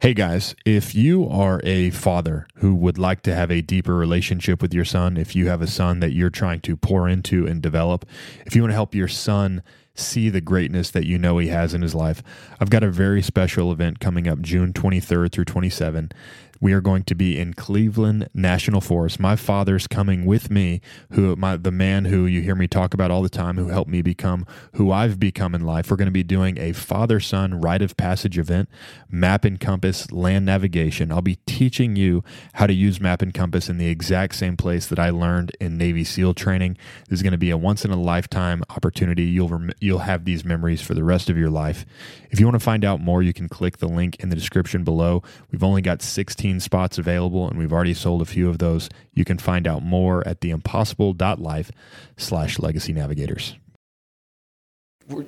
Hey guys, if you are a father who would like to have a deeper relationship with your son, if you have a son that you're trying to pour into and develop, if you want to help your son see the greatness that you know he has in his life, I've got a very special event coming up June 23rd through 27 we are going to be in Cleveland National Forest. My father's coming with me, who my the man who you hear me talk about all the time, who helped me become who I've become in life. We're going to be doing a father son rite of passage event, map and compass land navigation. I'll be teaching you how to use map and compass in the exact same place that I learned in Navy SEAL training. This is going to be a once in a lifetime opportunity. You'll rem- you'll have these memories for the rest of your life. If you want to find out more, you can click the link in the description below. We've only got 16 spots available, and we've already sold a few of those. You can find out more at theimpossible.life slash legacy navigators.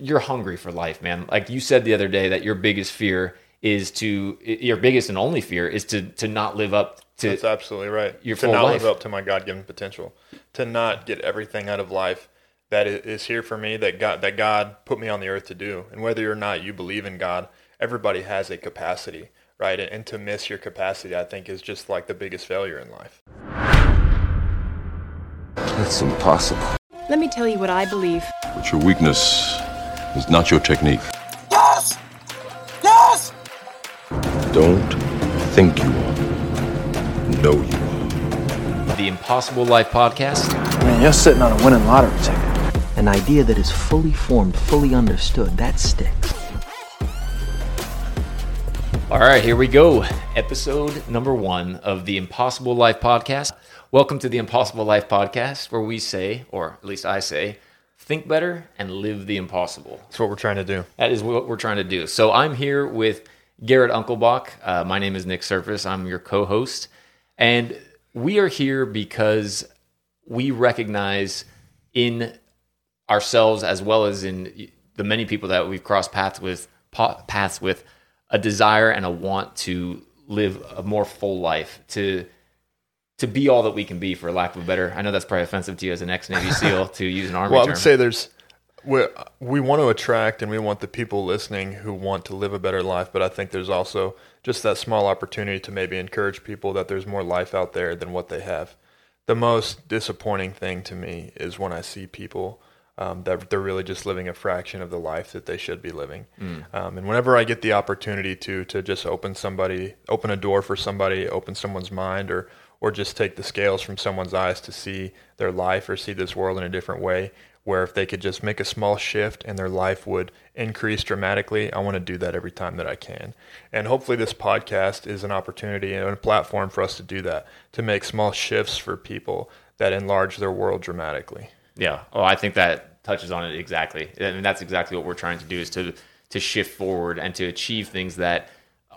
You're hungry for life, man. Like you said the other day that your biggest fear is to your biggest and only fear is to to not live up to That's absolutely right. Your to full not life. live up to my God given potential. To not get everything out of life that is here for me that God that God put me on the earth to do. And whether or not you believe in God, everybody has a capacity, right? And, and to miss your capacity, I think, is just like the biggest failure in life. That's impossible. Let me tell you what I believe. But your weakness is not your technique. Yes! Yes! Don't think you are. Know you are. the Impossible Life podcast. Man, you're sitting on a winning lottery ticket. An idea that is fully formed, fully understood, that sticks. All right, here we go. Episode number one of the Impossible Life podcast. Welcome to the Impossible Life podcast, where we say, or at least I say, think better and live the impossible. That's what we're trying to do. That is what we're trying to do. So I'm here with Garrett Unclebach. Uh, my name is Nick Surface. I'm your co-host, and we are here because we recognize in ourselves as well as in the many people that we've crossed paths with, paths with, a desire and a want to live a more full life to to be all that we can be, for lack of a better. I know that's probably offensive to you as an ex Navy SEAL to use an army Well, I term. would say there's we we want to attract and we want the people listening who want to live a better life, but I think there's also just that small opportunity to maybe encourage people that there's more life out there than what they have. The most disappointing thing to me is when I see people um, that they're really just living a fraction of the life that they should be living. Um, and whenever I get the opportunity to to just open somebody, open a door for somebody, open someone's mind, or or just take the scales from someone's eyes to see their life or see this world in a different way, where if they could just make a small shift and their life would increase dramatically, I want to do that every time that I can. And hopefully, this podcast is an opportunity and a platform for us to do that, to make small shifts for people that enlarge their world dramatically. Yeah. Oh, I think that touches on it exactly. I mean, that's exactly what we're trying to do is to to shift forward and to achieve things that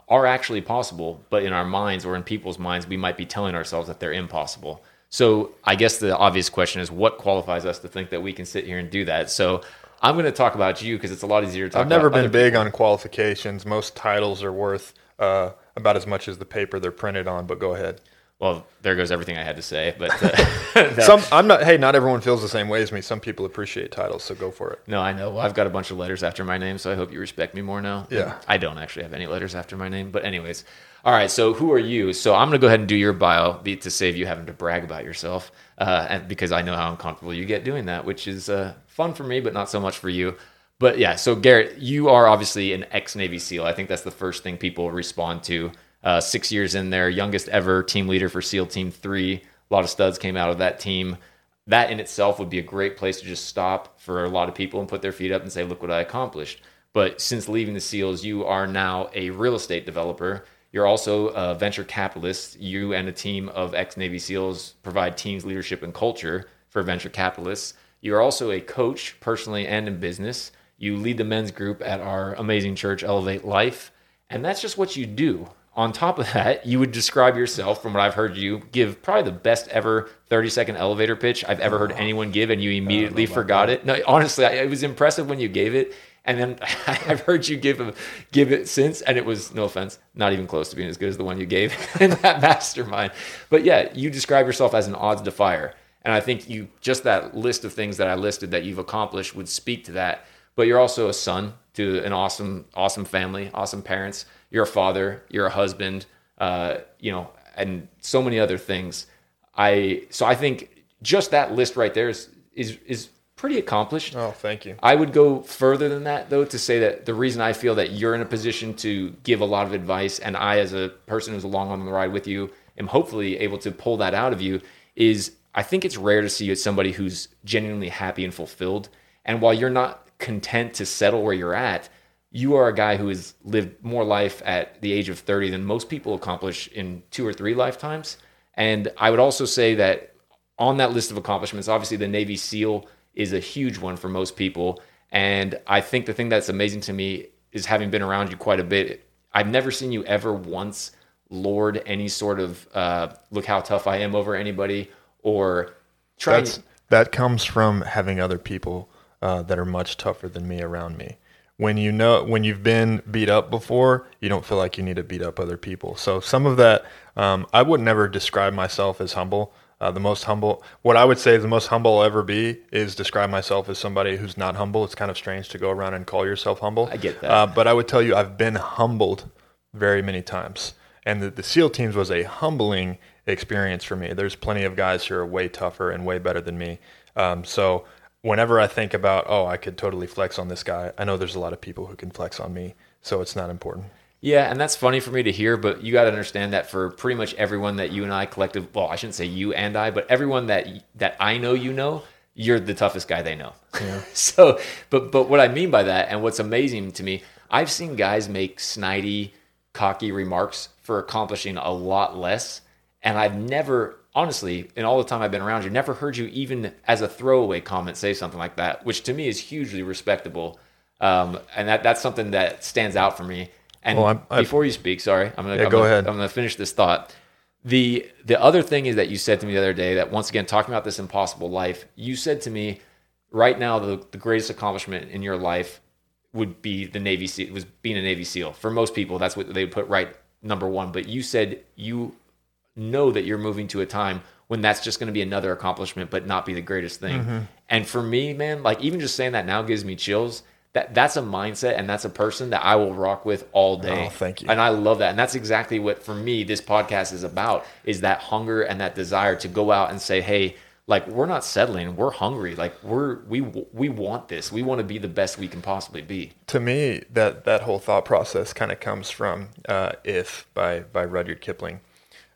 are actually possible, but in our minds or in people's minds, we might be telling ourselves that they're impossible. So I guess the obvious question is what qualifies us to think that we can sit here and do that? So I'm going to talk about you because it's a lot easier to talk I've never been big people. on qualifications. Most titles are worth uh, about as much as the paper they're printed on. But go ahead. Well, there goes everything I had to say. But uh, no. Some I'm not. Hey, not everyone feels the same way as me. Some people appreciate titles, so go for it. No, I know. Well, I've got a bunch of letters after my name, so I hope you respect me more now. Yeah. I don't actually have any letters after my name, but anyways. All right. So who are you? So I'm gonna go ahead and do your bio be- to save you having to brag about yourself, uh, and because I know how uncomfortable you get doing that, which is uh, fun for me, but not so much for you. But yeah. So Garrett, you are obviously an ex Navy SEAL. I think that's the first thing people respond to. Uh, six years in there, youngest ever team leader for SEAL Team Three. A lot of studs came out of that team that in itself would be a great place to just stop for a lot of people and put their feet up and say, look what I accomplished. But since leaving the SEALs, you are now a real estate developer. You're also a venture capitalist. You and a team of ex Navy SEALs provide teams, leadership, and culture for venture capitalists. You're also a coach, personally and in business. You lead the men's group at our amazing church, Elevate Life. And that's just what you do. On top of that, you would describe yourself, from what I've heard you give, probably the best ever 30 second elevator pitch I've ever heard anyone give, and you immediately forgot it. No, honestly, I, it was impressive when you gave it. And then I've heard you give a, give it since, and it was no offense, not even close to being as good as the one you gave in that mastermind. But yeah, you describe yourself as an odds defier, and I think you just that list of things that I listed that you've accomplished would speak to that. But you're also a son to an awesome, awesome family, awesome parents. You're a father. You're a husband. Uh, you know, and so many other things. I so I think just that list right there is is is pretty accomplished. Oh, thank you. I would go further than that, though, to say that the reason I feel that you're in a position to give a lot of advice, and I, as a person who's along on the ride with you, am hopefully able to pull that out of you, is I think it's rare to see you as somebody who's genuinely happy and fulfilled. And while you're not content to settle where you're at, you are a guy who has lived more life at the age of 30 than most people accomplish in two or three lifetimes. And I would also say that on that list of accomplishments, obviously the Navy SEAL is a huge one for most people. And I think the thing that's amazing to me is having been around you quite a bit, I've never seen you ever once lord any sort of uh, look how tough I am over anybody or trying. That's, that comes from having other people uh, that are much tougher than me around me. When you know when you've been beat up before, you don't feel like you need to beat up other people. So some of that, um, I would never describe myself as humble. Uh, the most humble, what I would say the most humble I'll ever be is describe myself as somebody who's not humble. It's kind of strange to go around and call yourself humble. I get that. Uh, but I would tell you, I've been humbled very many times. And the, the SEAL teams was a humbling experience for me. There's plenty of guys who are way tougher and way better than me. Um, so whenever I think about, oh, I could totally flex on this guy, I know there's a lot of people who can flex on me. So it's not important. Yeah, and that's funny for me to hear, but you got to understand that for pretty much everyone that you and I collective, well, I shouldn't say you and I, but everyone that that I know you know, you're the toughest guy they know. Yeah. so, but but what I mean by that, and what's amazing to me, I've seen guys make snidey, cocky remarks for accomplishing a lot less, and I've never, honestly, in all the time I've been around you, never heard you even as a throwaway comment say something like that, which to me is hugely respectable, um, and that that's something that stands out for me. And Well, before you speak, sorry, I'm gonna Yeah, I'm go gonna, ahead. I'm gonna finish this thought. The the other thing is that you said to me the other day that once again talking about this impossible life, you said to me, right now the, the greatest accomplishment in your life would be the Navy SEAL was being a Navy SEAL. For most people, that's what they would put right number one. But you said you know that you're moving to a time when that's just going to be another accomplishment, but not be the greatest thing. Mm-hmm. And for me, man, like even just saying that now gives me chills. That that's a mindset and that's a person that I will rock with all day. Oh, thank you. And I love that. And that's exactly what for me this podcast is about is that hunger and that desire to go out and say, "Hey, like we're not settling. We're hungry. Like we're we we want this. We want to be the best we can possibly be." to me, that that whole thought process kind of comes from uh, "If" by by Rudyard Kipling.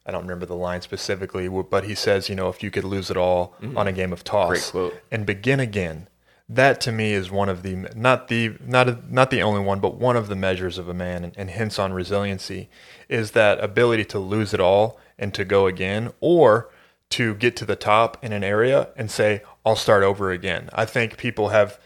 I don't remember the line specifically, but he says, you know, if you could lose it all on a game of toss Mm-hmm. And begin again, that to me is one of the not the not not the only one, but one of the measures of a man, and, and hence on resiliency, is that ability to lose it all and to go again, or to get to the top in an area and say, I'll start over again. I think people have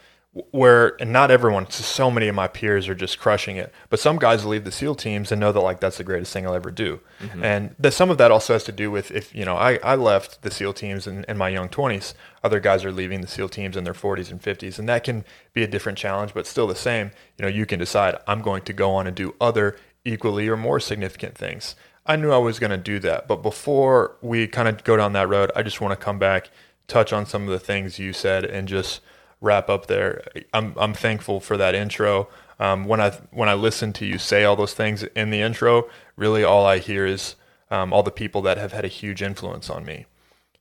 where and not everyone so many of my peers are just crushing it. But some guys leave the seal teams and know that like that's the greatest thing i'll ever do. Mm-hmm. And that some of that also has to do with if you know i, I left the seal teams in, in my young 20s other guys are leaving the seal teams in their 40s and 50s and that can be a different challenge but still the same. You know you can decide i'm going to go on and do other equally or more significant things. I knew i was going to do that but before we kind of go down that road i just want to come back touch on some of the things you said and just wrap up there. I'm I'm thankful for that intro. Um, when I when I listen to you say all those things in the intro, really all I hear is um, all the people that have had a huge influence on me.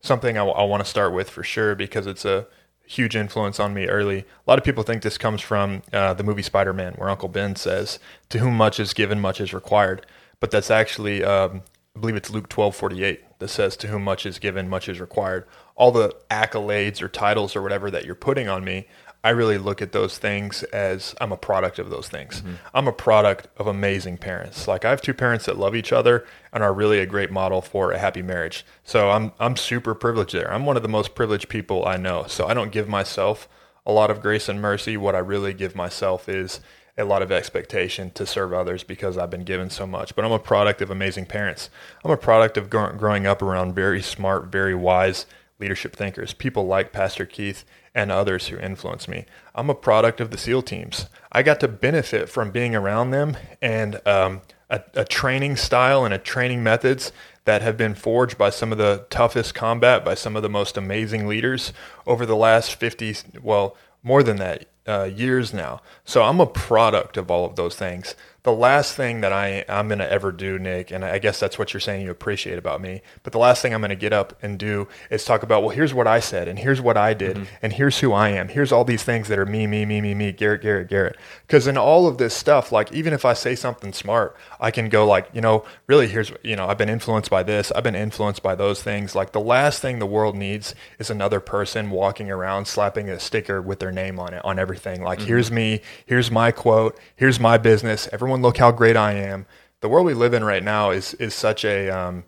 Something I, I want to start with for sure because it's a huge influence on me early. A lot of people think this comes from uh, the movie Spider Man, where Uncle Ben says, "To whom much is given, much is required." But that's actually, um, I believe it's Luke twelve forty eight that says, "To whom much is given, much is required." All the accolades or titles or whatever that you're putting on me, I really look at those things as I'm a product of those things. Mm-hmm. I'm a product of amazing parents. Like I have two parents that love each other and are really a great model for a happy marriage. So I'm I'm super privileged there. I'm one of the most privileged people I know. So I don't give myself a lot of grace and mercy. What I really give myself is a lot of expectation to serve others because I've been given so much. But I'm a product of amazing parents. I'm a product of gr- growing up around very smart, very wise leadership thinkers, people like Pastor Keith and others who influence me. I'm a product of the SEAL teams. I got to benefit from being around them and um, a, a training style and a training methods that have been forged by some of the toughest combat, by some of the most amazing leaders over the last 50, well, more than that, uh, years now. So I'm a product of all of those things. The last thing that I I'm gonna ever do, Nick, and I guess that's what you're saying you appreciate about me. But the last thing I'm gonna get up and do is talk about, well, here's what I said, and here's what I did, mm-hmm. and here's who I am. Here's all these things that are me, me, me, me, me, Garrett, Garrett, Garrett. Because in all of this stuff, like even if I say something smart, I can go like, you know, really, here's you know, I've been influenced by this, I've been influenced by those things. Like the last thing the world needs is another person walking around slapping a sticker with their name on it on everything. Like mm-hmm. here's me, here's my quote, here's my business. Everyone look how great I am. The world we live in right now is is such a um,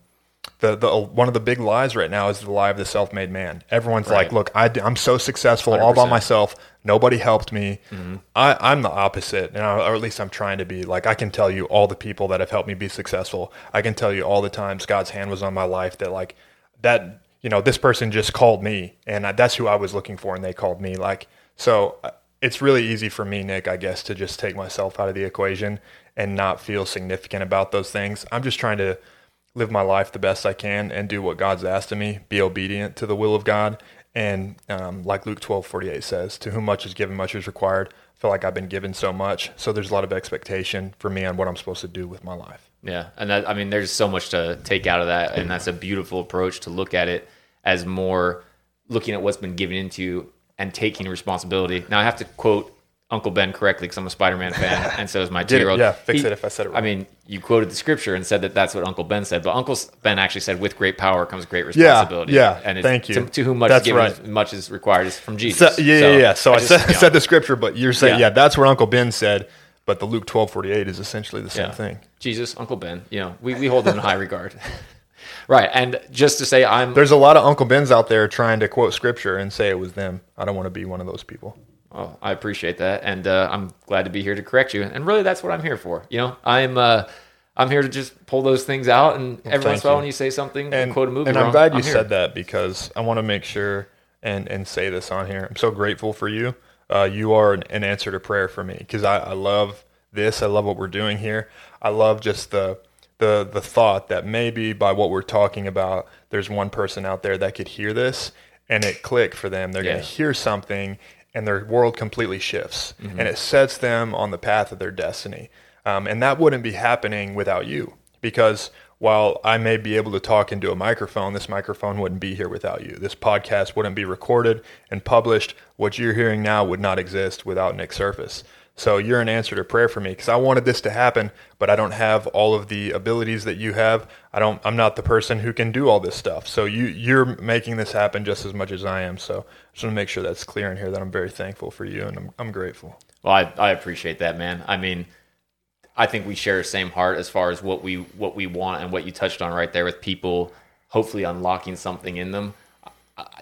the, the one of the big lies right now is the lie of the self-made man. Everyone's like, "Look, I, am so successful all by myself. Nobody helped me. Mm-hmm. I, I'm the opposite, and I, or at least I'm trying to be. Like, I can tell you all the people that have helped me be successful. I can tell you all the times God's hand was on my life. That like that, you know, this person just called me, and I, that's who I was looking for, and they called me. Like, so uh, it's really easy for me, Nick, I guess, to just take myself out of the equation and not feel significant about those things. I'm just trying to live my life the best I can and do what God's asked of me, be obedient to the will of God. And um, like Luke 12, 48 says, to whom much is given, much is required. I feel like I've been given so much. So there's a lot of expectation for me on what I'm supposed to do with my life. Yeah, and that I mean, there's so much to take out of that, and that's a beautiful approach to look at it as more looking at what's been given into and taking responsibility. Now, I have to quote Uncle Ben correctly because I'm a Spider-Man fan, and so is my two-year-old. Yeah, fix He- it if I said it Wrong. I mean, you quoted the scripture and said that that's what Uncle Ben said, but Uncle Ben actually said, "With great power comes great responsibility." yeah, yeah. and it's, thank you. To, to whom much That's is given, right. much is required is from Jesus. So, yeah, yeah, yeah. So I, just, said, you know, said the scripture, but you're saying, Yeah. yeah. that's what Uncle Ben said. But the Luke 12, 48 is essentially the same Yeah. thing. Jesus, Uncle Ben, you know, we, we hold them in high regard. Right. And just to say, I'm There's a lot of Uncle Bens out there trying to quote scripture and say it was them. I don't want to be one of those people. Well, I appreciate that, and uh, I'm glad to be here to correct you. And really, that's what I'm here for. You know, I'm uh, I'm here to just pull those things out, and every once in a while, when you say something, and, quote a movie, and I'm wrong, glad you here. said that because I want to make sure and and say this on here. I'm so grateful for you. Uh, you are an, an answer to prayer for me because I, I love this. I love what we're doing here. I love just the the the thought that maybe by what we're talking about, there's one person out there that could hear this and it click for them. They're Yeah. going to hear something and their world completely shifts Mm-hmm. and it sets them on the path of their destiny. Um, and that wouldn't be happening without you because while I may be able to talk into a microphone, this microphone wouldn't be here without you. This podcast wouldn't be recorded and published. What you're hearing now would not exist without Nick Surface. So you're an answer to prayer for me because I wanted this to happen, but I don't have all of the abilities that you have. I don't. I'm not the person who can do all this stuff. So you you're making this happen just as much as I am. So I just want to make sure that's clear in here that I'm very thankful for you and I'm I'm grateful. Well, I, I appreciate that, man. I mean, I think we share the same heart as far as what we what we want and what you touched on right there with people hopefully unlocking something in them.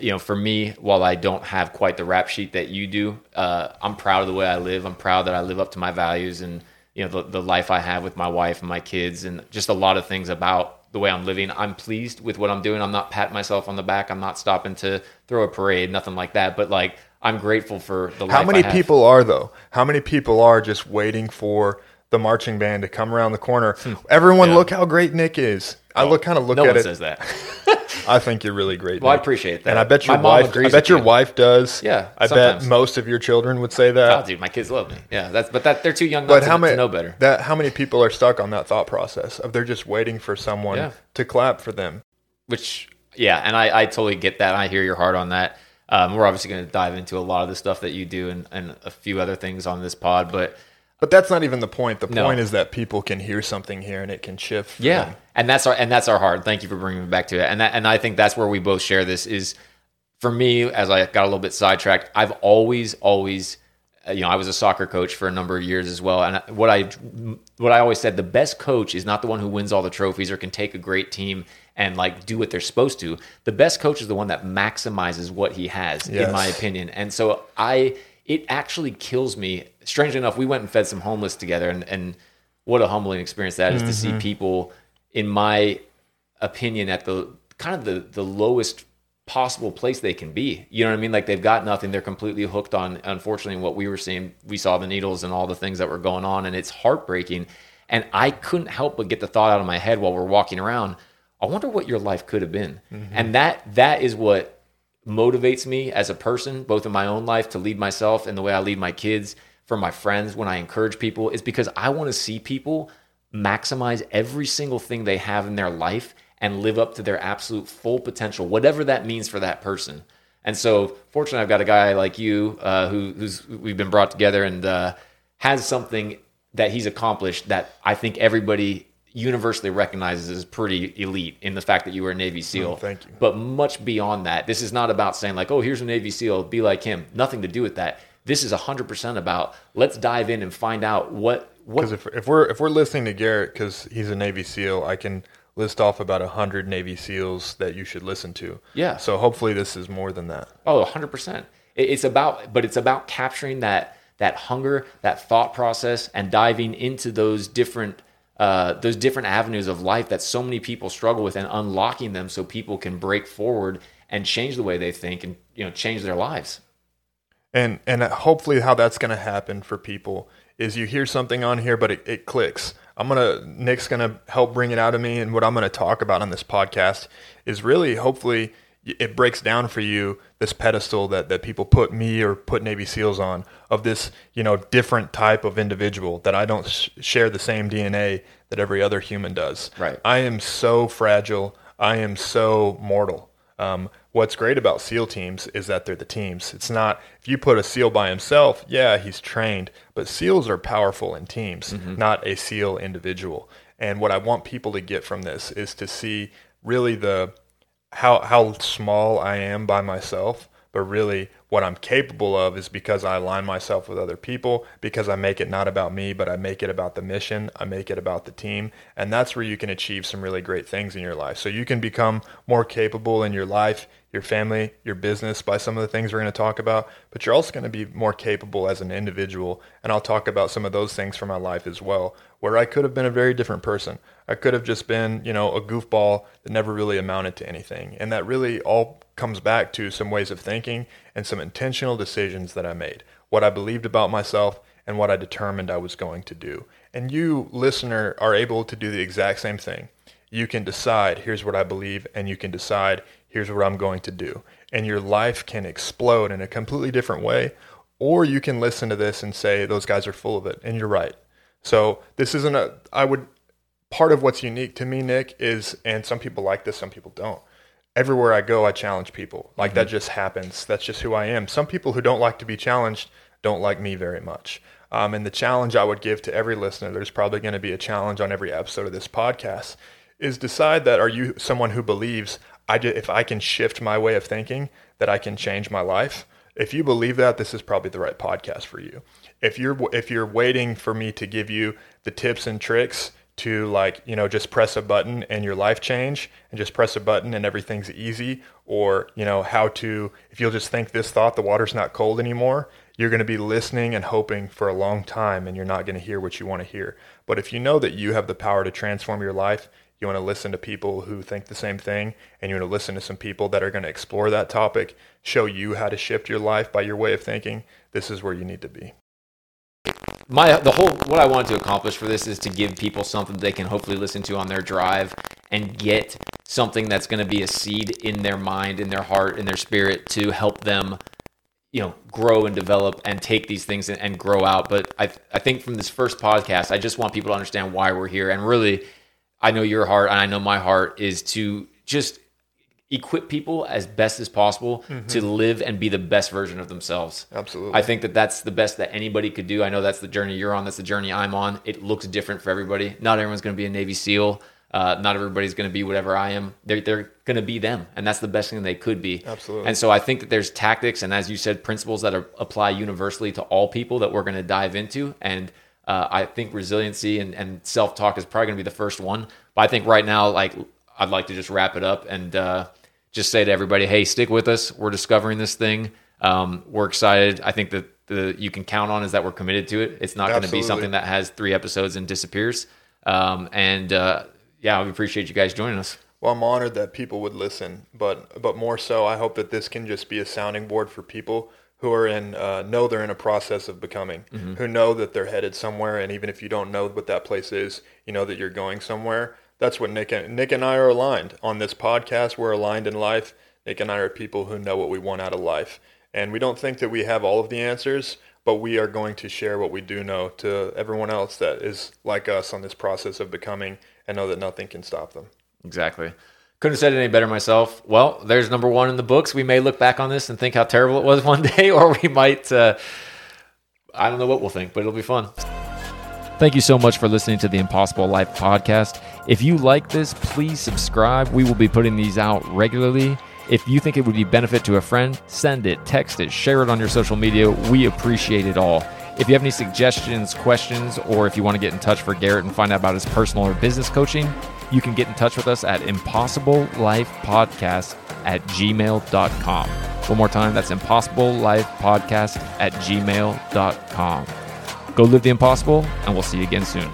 You know, for me, while I don't have quite the rap sheet that you do, uh, I'm proud of the way I live. I'm proud that I live up to my values and you know the, the life I have with my wife and my kids and just a lot of things about the way I'm living. I'm pleased with what I'm doing. I'm not patting myself on the back. I'm not stopping to throw a parade, nothing like that. But like, I'm grateful for the life How many people are though? How many people are just waiting for the marching band to come around the corner? Everyone, Yeah. look how great Nick is. I look kind of look no at one it. says that. I think you're really great. Well, I appreciate that. and I bet your wife. I bet your you. wife does. Yeah, I sometimes. bet most of your children would say Oh, that. dude, my kids love me. Yeah, that's but that they're too young but how to many know better. That how many people are stuck on that thought process of they're just waiting for someone Yeah. to clap for them? Which, yeah, and I, I totally get that. I hear your heart on that. Um, we're obviously going to dive into a lot of the stuff that you do and, and a few other things on this pod, but But that's not even the point. The No. point is that people can hear something here and it can shift. Yeah, them. and that's our and that's our heart. Thank you for bringing me back to it. And that, and I think that's where we both share this. Is for me, as I got a little bit sidetracked, I've always, always, uh, you know, I was a soccer coach for a number of years as well. And what I what I always said, the best coach is not the one who wins all the trophies or can take a great team and like do what they're supposed to. The best coach is the one that maximizes what he has, in my opinion. And so I, it actually kills me. Strangely enough, we went and fed some homeless together, and and what a humbling experience that is to see mm-hmm. people, in my opinion, at the kind of the the lowest possible place they can be. You know what I mean? Like they've got nothing. They're completely hooked on. Unfortunately, what we were seeing, we saw the needles and all the things that were going on, and it's heartbreaking. And I couldn't help but get the thought out of my head while we're walking around. I wonder what your life could have been. Mm-hmm. And that that is what motivates me as a person, both in my own life to lead myself and the way I lead my kids. From my friends, when I encourage people, is because I want to see people maximize every single thing they have in their life and live up to their absolute full potential, whatever that means for that person. And so, fortunately, I've got a guy like you uh, who, who's we've been brought together and uh, has something that he's accomplished that I think everybody universally recognizes as pretty elite in the fact that you were a Navy SEAL. Mm, thank you. But much beyond that, this is not about saying like, oh, here's a Navy SEAL, be like him. Nothing to do with that. This is 100% about let's dive in and find out what what Because if, if we're if we're listening to Garrett because he's a Navy SEAL, I can list off about a hundred Navy SEAls that you should listen to. Yeah. So hopefully this is more than that. Oh, 100%. It's about but it's about capturing that that hunger, that thought process and diving into those different uh, those different avenues of life that so many people struggle with and unlocking them so people can break forward and change the way they think and you know change their lives. And and hopefully how that's going to happen for people is you hear something on here, but it, it clicks. I'm gonna Nick's gonna help bring it out of me, and what I'm gonna talk about on this podcast is really hopefully it breaks down for you this pedestal that, that people put me or put Navy SEALs on of this you know different type of individual that I don't sh- share the same DNA that every other human does. Right. I am so fragile. I am so mortal. Um, what's great about SEAL teams is that they're the teams. It's not if you put a SEAL by himself, yeah, he's trained, but SEALs are powerful in teams, mm-hmm. not a SEAL individual. And what I want people to get from this is to see really the how how small I am by myself, but really what I'm capable of is because I align myself with other people, because I make it not about me, but I make it about the mission, I make it about the team, and that's where you can achieve some really great things in your life. So you can become more capable in your life, your family, your business by some of the things we're going to talk about, but you're also going to be more capable as an individual, and I'll talk about some of those things from my life as well, where I could have been a very different person. I could have just been, you know, a goofball that never really amounted to anything. And that really all comes back to some ways of thinking and some intentional decisions that I made, what I believed about myself and what I determined I was going to do. And you, listener, are able to do the exact same thing. You can decide, here's what I believe, and you can decide, here's what I'm going to do. And your life can explode in a completely different way. Or you can listen to this and say, those guys are full of it. And you're right. So this isn't a, I would, part of what's unique to me, Nick, is, and some people like this, some people don't. Everywhere I go, I challenge people. Like that just happens. That's just who I am. Some people who don't like to be challenged don't like me very much. Um, and the challenge I would give to every listener, there's probably going to be a challenge on every episode of this podcast, is decide that are you someone who believes I if I can shift my way of thinking, that I can change my life. If you believe that, this is probably the right podcast for you. If you're if you're waiting for me to give you the tips and tricks to like you know just press a button and your life change and just press a button and everything's easy or you know how to if you'll just think this thought the water's not cold anymore you're going to be listening and hoping for a long time and you're not going to hear what you want to hear but if you know that you have the power to transform your life you want to listen to people who think the same thing and you want to listen to some people that are going to explore that topic show you how to shift your life by your way of thinking this is where you need to be. My the whole what I wanted to accomplish for this is to give people something they can hopefully listen to on their drive and get something that's going to be a seed in their mind, in their heart, in their spirit to help them you know grow and develop and take these things and, and grow out. But I, I think from this first podcast i just want people to understand why we're here and really i know your heart and i know my heart is to just equip people as best as possible to live and be the best version of themselves Absolutely. i think that that's the best that anybody could do i know that's the journey you're on that's the journey i'm on it looks different for everybody not everyone's going to be a navy seal uh, not everybody's going to be whatever I am. They're, they're going to be them, and that's the best thing they could be. Absolutely. And so I think that there's tactics and, as you said, principles that are, apply universally to all people that we're going to dive into. And uh, I think resiliency and, and self talk is probably going to be the first one. But I think right now, like I'd like to just wrap it up and uh, just say to everybody, hey, stick with us. We're discovering this thing. Um, we're excited. I think that the you can count on is that we're committed to it. It's not going to be something that has three episodes and disappears. Um, and uh, yeah, we appreciate you guys joining us. Well, I'm honored that people would listen, but but more so, I hope that this can just be a sounding board for people who are in uh, know they're in a process of becoming, who know that they're headed somewhere, and even if you don't know what that place is, you know that you're going somewhere. That's what Nick and Nick and I are aligned on this podcast. We're aligned in life. Nick and I are people who know what we want out of life, And we don't think that we have all of the answers, but we are going to share what we do know to everyone else that is like us on this process of becoming and know that nothing can stop them. Exactly. Couldn't have said it any better myself. Well, there's number one in the books. We may look back on this and think how terrible it was one day, or we might, uh, I don't know what we'll think, but it'll be fun. Thank you so much for listening to the Impossible Life podcast. If you like this, please subscribe. We will be putting these out regularly. If you think it would be benefit to a friend, send it, text it, share it on your social media. We appreciate it all. If you have any suggestions, questions, or if you want to get in touch for Garrett and find out about his personal or business coaching, you can get in touch with us at impossiblelifepodcast at gmail.com. One more time, that's impossiblelifepodcast at gmail.com. Go live the impossible, and we'll see you again soon.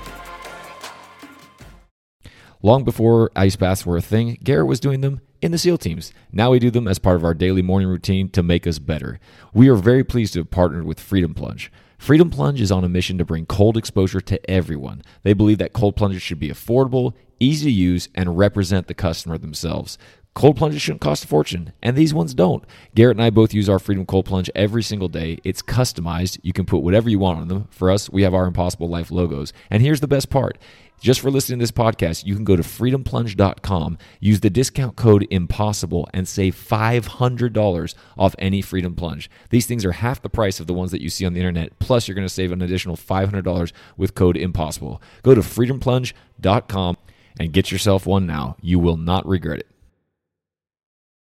Long before ice baths were a thing, Garrett was doing them in the SEAL teams. Now we do them as part of our daily morning routine to make us better. We are very pleased to have partnered with Freedom Plunge. Freedom Plunge is on a mission to bring cold exposure to everyone. They believe that cold plunges should be affordable, easy to use, and represent the customer themselves. Cold plunges shouldn't cost a fortune, and these ones don't. Garrett and I both use our Freedom Cold Plunge every single day. It's customized. You can put whatever you want on them. For us, we have our Impossible Life logos. And here's the best part. Just for listening to this podcast, you can go to freedomplunge.com, use the discount code IMPOSSIBLE, and save $500 off any Freedom Plunge. These things are half the price of the ones that you see on the internet, plus, you're going to save an additional $500 with code IMPOSSIBLE. Go to freedomplunge.com and get yourself one now. You will not regret it.